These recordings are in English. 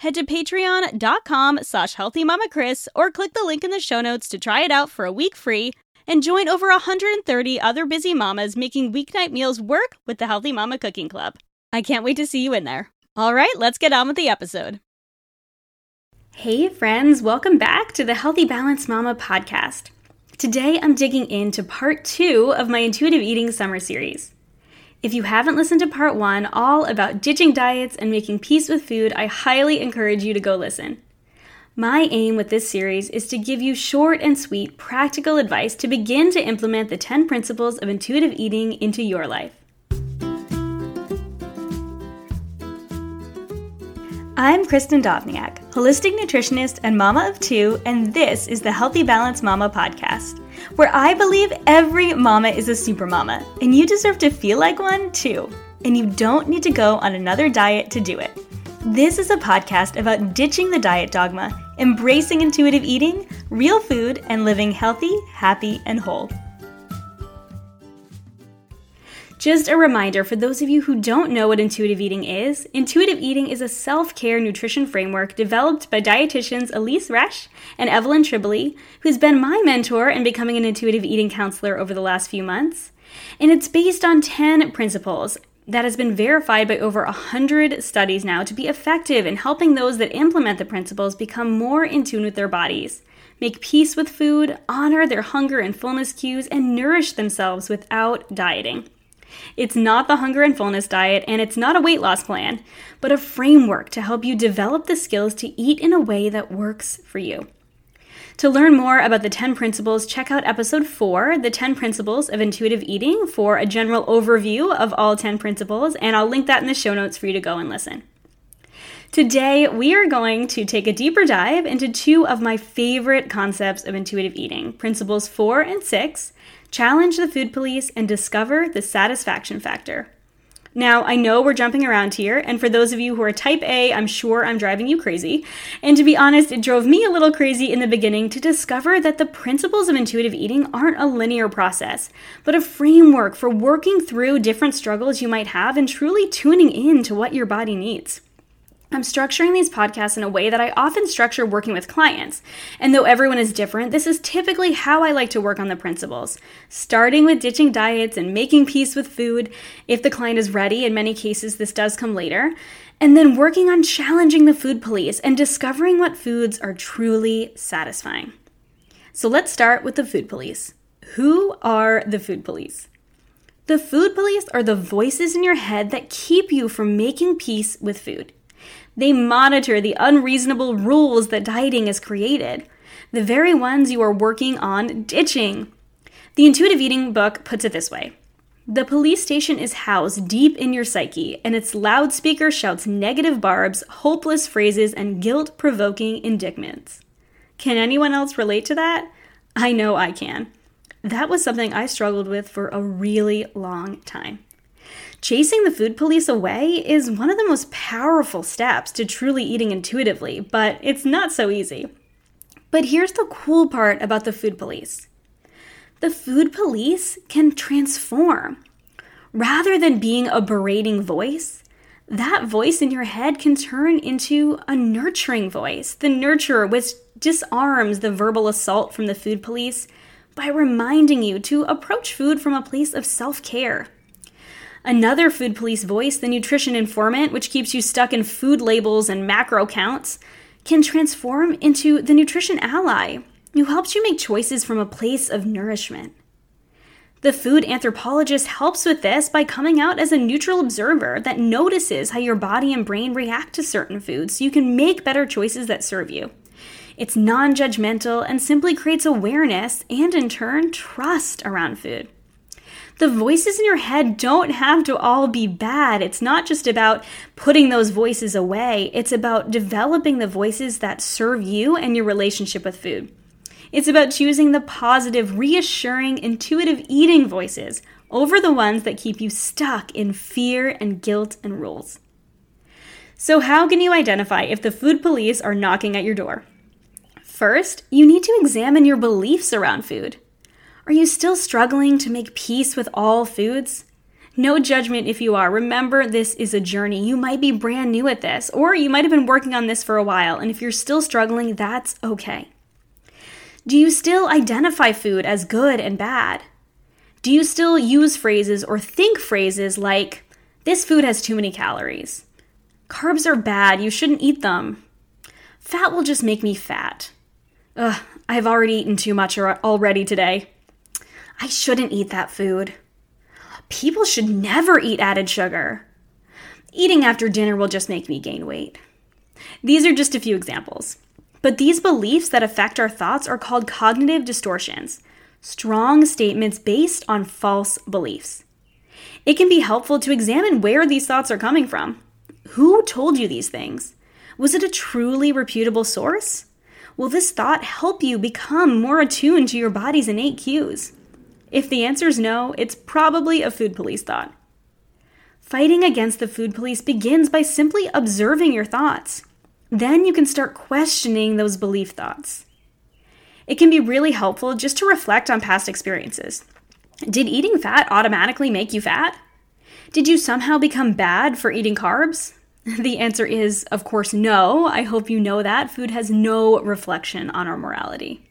head to patreon.com slash healthymamakris or click the link in the show notes to try it out for a week free and join over 130 other busy mamas making weeknight meals work with the Healthy Mama Cooking Club. I can't wait to see you in there. All right, let's get on with the episode. Hey, friends, welcome back to the Healthy Balance Mama podcast. Today I'm digging into part two of my intuitive eating summer series. If you haven't listened to part one, all about ditching diets and making peace with food, I highly encourage you to go listen. My aim with this series is to give you short and sweet practical advice to begin to implement the 10 principles of intuitive eating into your life. I'm Kristen Dovniak, holistic nutritionist and mama of two, and this is the Healthy Balance Mama podcast, where I believe every mama is a super mama, and you deserve to feel like one too. And you don't need to go on another diet to do it. This is a podcast about ditching the diet dogma, embracing intuitive eating, real food, and living healthy, happy, and whole. Just a reminder for those of you who don't know what intuitive eating is intuitive eating is a self care nutrition framework developed by dietitians Elyse Resch and Evelyn Tribole, who's been my mentor in becoming an intuitive eating counselor over the last few months. And it's based on 10 principles that has been verified by over 100 studies now to be effective in helping those that implement the principles become more in tune with their bodies, make peace with food, honor their hunger and fullness cues, and nourish themselves without dieting. It's not the hunger and fullness diet, and it's not a weight loss plan, but a framework to help you develop the skills to eat in a way that works for you. To learn more about the 10 principles, check out episode 4, The 10 Principles of Intuitive Eating, for a general overview of all 10 principles, and I'll link that in the show notes for you to go and listen. Today, we are going to take a deeper dive into two of my favorite concepts of intuitive eating principles 4 and 6 challenge the food police, and discover the satisfaction factor. Now, I know we're jumping around here, and for those of you who are type A, I'm sure I'm driving you crazy. And to be honest, it drove me a little crazy in the beginning to discover that the principles of intuitive eating aren't a linear process, but a framework for working through different struggles you might have and truly tuning in to what your body needs. I'm structuring these podcasts in a way that I often structure working with clients. And though everyone is different, this is typically how I like to work on the principles. Starting with ditching diets and making peace with food, if the client is ready, in many cases, this does come later. And then working on challenging the food police and discovering what foods are truly satisfying. So let's start with the food police. Who are the food police? The food police are the voices in your head that keep you from making peace with food. They monitor the unreasonable rules that dieting has created, the very ones you are working on ditching. The Intuitive Eating book puts it this way The police station is housed deep in your psyche, and its loudspeaker shouts negative barbs, hopeless phrases, and guilt provoking indictments. Can anyone else relate to that? I know I can. That was something I struggled with for a really long time. Chasing the food police away is one of the most powerful steps to truly eating intuitively, but it's not so easy. But here's the cool part about the food police the food police can transform. Rather than being a berating voice, that voice in your head can turn into a nurturing voice. The nurturer, which disarms the verbal assault from the food police by reminding you to approach food from a place of self care. Another food police voice, the nutrition informant, which keeps you stuck in food labels and macro counts, can transform into the nutrition ally, who helps you make choices from a place of nourishment. The food anthropologist helps with this by coming out as a neutral observer that notices how your body and brain react to certain foods so you can make better choices that serve you. It's non judgmental and simply creates awareness and, in turn, trust around food. The voices in your head don't have to all be bad. It's not just about putting those voices away, it's about developing the voices that serve you and your relationship with food. It's about choosing the positive, reassuring, intuitive eating voices over the ones that keep you stuck in fear and guilt and rules. So, how can you identify if the food police are knocking at your door? First, you need to examine your beliefs around food. Are you still struggling to make peace with all foods? No judgment if you are. Remember, this is a journey. You might be brand new at this, or you might have been working on this for a while, and if you're still struggling, that's okay. Do you still identify food as good and bad? Do you still use phrases or think phrases like, this food has too many calories? Carbs are bad, you shouldn't eat them. Fat will just make me fat. Ugh, I've already eaten too much already today. I shouldn't eat that food. People should never eat added sugar. Eating after dinner will just make me gain weight. These are just a few examples. But these beliefs that affect our thoughts are called cognitive distortions, strong statements based on false beliefs. It can be helpful to examine where these thoughts are coming from. Who told you these things? Was it a truly reputable source? Will this thought help you become more attuned to your body's innate cues? If the answer is no, it's probably a food police thought. Fighting against the food police begins by simply observing your thoughts. Then you can start questioning those belief thoughts. It can be really helpful just to reflect on past experiences. Did eating fat automatically make you fat? Did you somehow become bad for eating carbs? The answer is, of course, no. I hope you know that. Food has no reflection on our morality.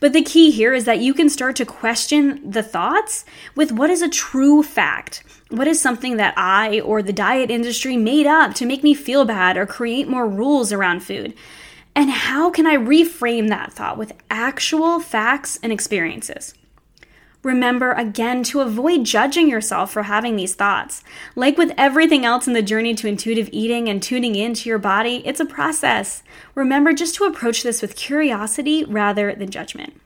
But the key here is that you can start to question the thoughts with what is a true fact. What is something that I or the diet industry made up to make me feel bad or create more rules around food? And how can I reframe that thought with actual facts and experiences? Remember again to avoid judging yourself for having these thoughts. Like with everything else in the journey to intuitive eating and tuning into your body, it's a process. Remember just to approach this with curiosity rather than judgment.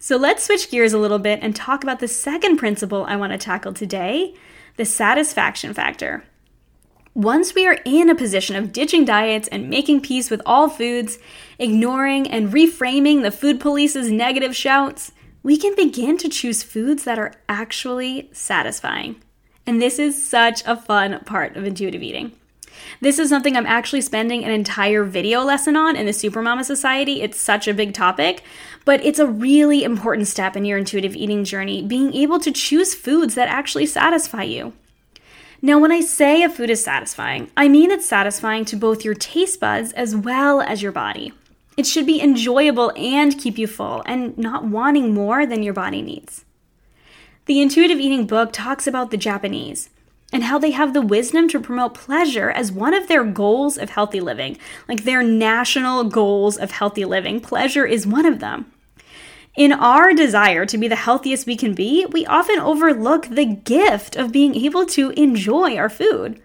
So let's switch gears a little bit and talk about the second principle I want to tackle today the satisfaction factor. Once we are in a position of ditching diets and making peace with all foods, ignoring and reframing the food police's negative shouts, we can begin to choose foods that are actually satisfying. And this is such a fun part of intuitive eating. This is something I'm actually spending an entire video lesson on in the Supermama Society. It's such a big topic, but it's a really important step in your intuitive eating journey, being able to choose foods that actually satisfy you. Now, when I say a food is satisfying, I mean it's satisfying to both your taste buds as well as your body. It should be enjoyable and keep you full and not wanting more than your body needs. The intuitive eating book talks about the Japanese and how they have the wisdom to promote pleasure as one of their goals of healthy living, like their national goals of healthy living. Pleasure is one of them. In our desire to be the healthiest we can be, we often overlook the gift of being able to enjoy our food.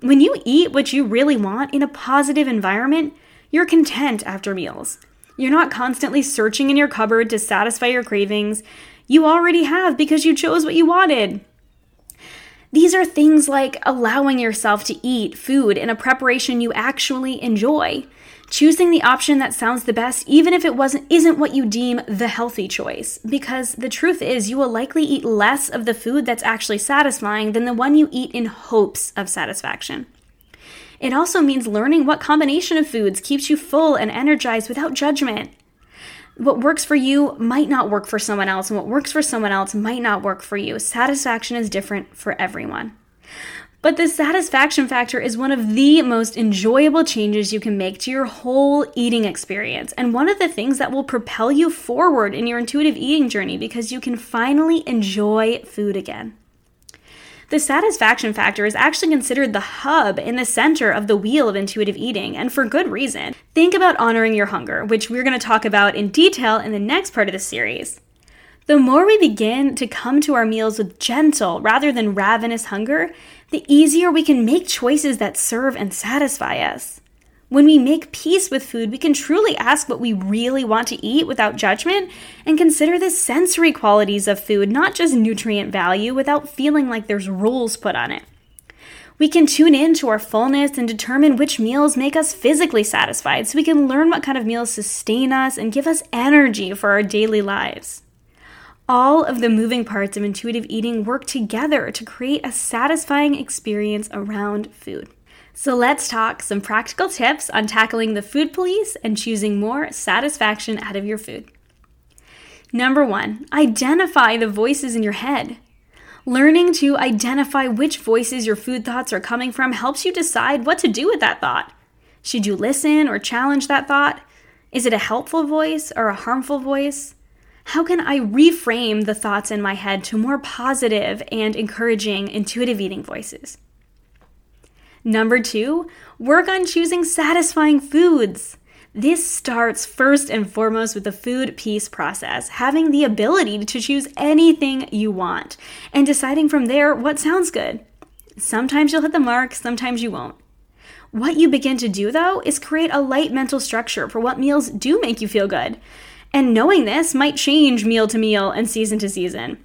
When you eat what you really want in a positive environment, you're content after meals. You're not constantly searching in your cupboard to satisfy your cravings. You already have because you chose what you wanted. These are things like allowing yourself to eat food in a preparation you actually enjoy, choosing the option that sounds the best even if it wasn't isn't what you deem the healthy choice because the truth is you will likely eat less of the food that's actually satisfying than the one you eat in hopes of satisfaction. It also means learning what combination of foods keeps you full and energized without judgment. What works for you might not work for someone else, and what works for someone else might not work for you. Satisfaction is different for everyone. But the satisfaction factor is one of the most enjoyable changes you can make to your whole eating experience, and one of the things that will propel you forward in your intuitive eating journey because you can finally enjoy food again. The satisfaction factor is actually considered the hub in the center of the wheel of intuitive eating, and for good reason. Think about honoring your hunger, which we're going to talk about in detail in the next part of the series. The more we begin to come to our meals with gentle rather than ravenous hunger, the easier we can make choices that serve and satisfy us. When we make peace with food, we can truly ask what we really want to eat without judgment and consider the sensory qualities of food, not just nutrient value, without feeling like there's rules put on it. We can tune in to our fullness and determine which meals make us physically satisfied so we can learn what kind of meals sustain us and give us energy for our daily lives. All of the moving parts of intuitive eating work together to create a satisfying experience around food. So let's talk some practical tips on tackling the food police and choosing more satisfaction out of your food. Number one, identify the voices in your head. Learning to identify which voices your food thoughts are coming from helps you decide what to do with that thought. Should you listen or challenge that thought? Is it a helpful voice or a harmful voice? How can I reframe the thoughts in my head to more positive and encouraging intuitive eating voices? Number two, work on choosing satisfying foods. This starts first and foremost with the food peace process, having the ability to choose anything you want and deciding from there what sounds good. Sometimes you'll hit the mark, sometimes you won't. What you begin to do though is create a light mental structure for what meals do make you feel good. And knowing this might change meal to meal and season to season.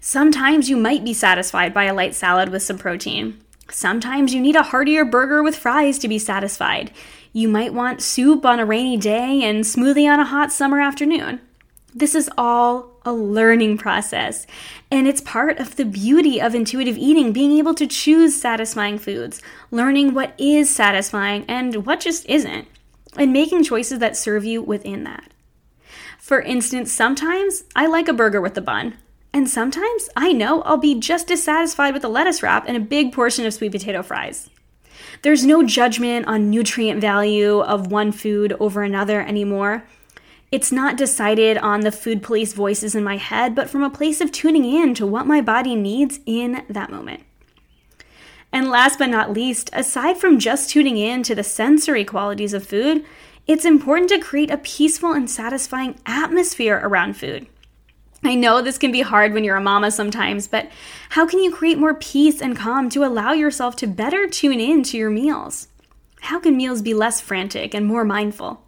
Sometimes you might be satisfied by a light salad with some protein. Sometimes you need a heartier burger with fries to be satisfied. You might want soup on a rainy day and smoothie on a hot summer afternoon. This is all a learning process, and it's part of the beauty of intuitive eating being able to choose satisfying foods, learning what is satisfying and what just isn't, and making choices that serve you within that. For instance, sometimes I like a burger with a bun. And sometimes I know I'll be just as satisfied with a lettuce wrap and a big portion of sweet potato fries. There's no judgment on nutrient value of one food over another anymore. It's not decided on the food police voices in my head, but from a place of tuning in to what my body needs in that moment. And last but not least, aside from just tuning in to the sensory qualities of food, it's important to create a peaceful and satisfying atmosphere around food. I know this can be hard when you're a mama sometimes, but how can you create more peace and calm to allow yourself to better tune in to your meals? How can meals be less frantic and more mindful?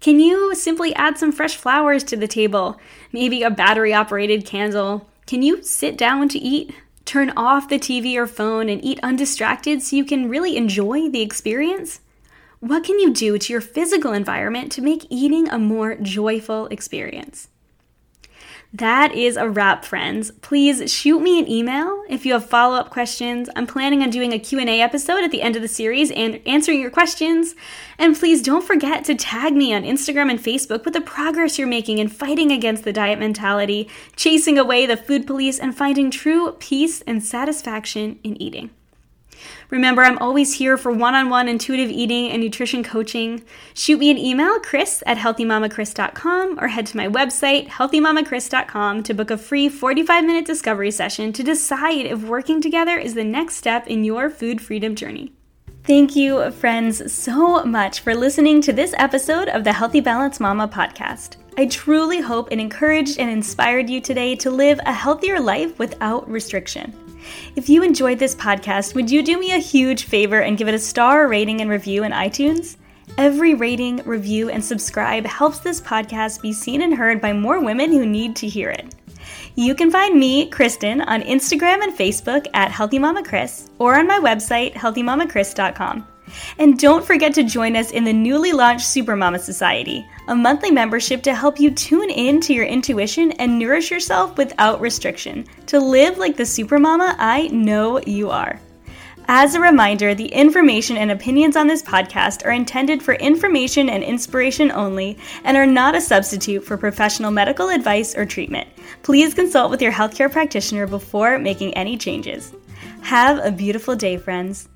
Can you simply add some fresh flowers to the table, maybe a battery operated candle? Can you sit down to eat? Turn off the TV or phone and eat undistracted so you can really enjoy the experience? What can you do to your physical environment to make eating a more joyful experience? That is a wrap, friends. Please shoot me an email if you have follow-up questions. I'm planning on doing a Q&A episode at the end of the series and answering your questions. And please don't forget to tag me on Instagram and Facebook with the progress you're making in fighting against the diet mentality, chasing away the food police, and finding true peace and satisfaction in eating. Remember, I'm always here for one on one intuitive eating and nutrition coaching. Shoot me an email, kris at healthymamakris.com, or head to my website, healthymamakris.com, to book a free 45 minute discovery session to decide if working together is the next step in your food freedom journey. Thank you, friends, so much for listening to this episode of the Healthy Balance Mama podcast. I truly hope it encouraged and inspired you today to live a healthier life without restriction. If you enjoyed this podcast, would you do me a huge favor and give it a star rating and review in iTunes? Every rating, review, and subscribe helps this podcast be seen and heard by more women who need to hear it. You can find me, Kristen, on Instagram and Facebook at Healthy Mama Kris or on my website, healthymamakris.com. And don't forget to join us in the newly launched Supermama Society, a monthly membership to help you tune in to your intuition and nourish yourself without restriction to live like the supermama I know you are. As a reminder, the information and opinions on this podcast are intended for information and inspiration only and are not a substitute for professional medical advice or treatment. Please consult with your healthcare practitioner before making any changes. Have a beautiful day, friends.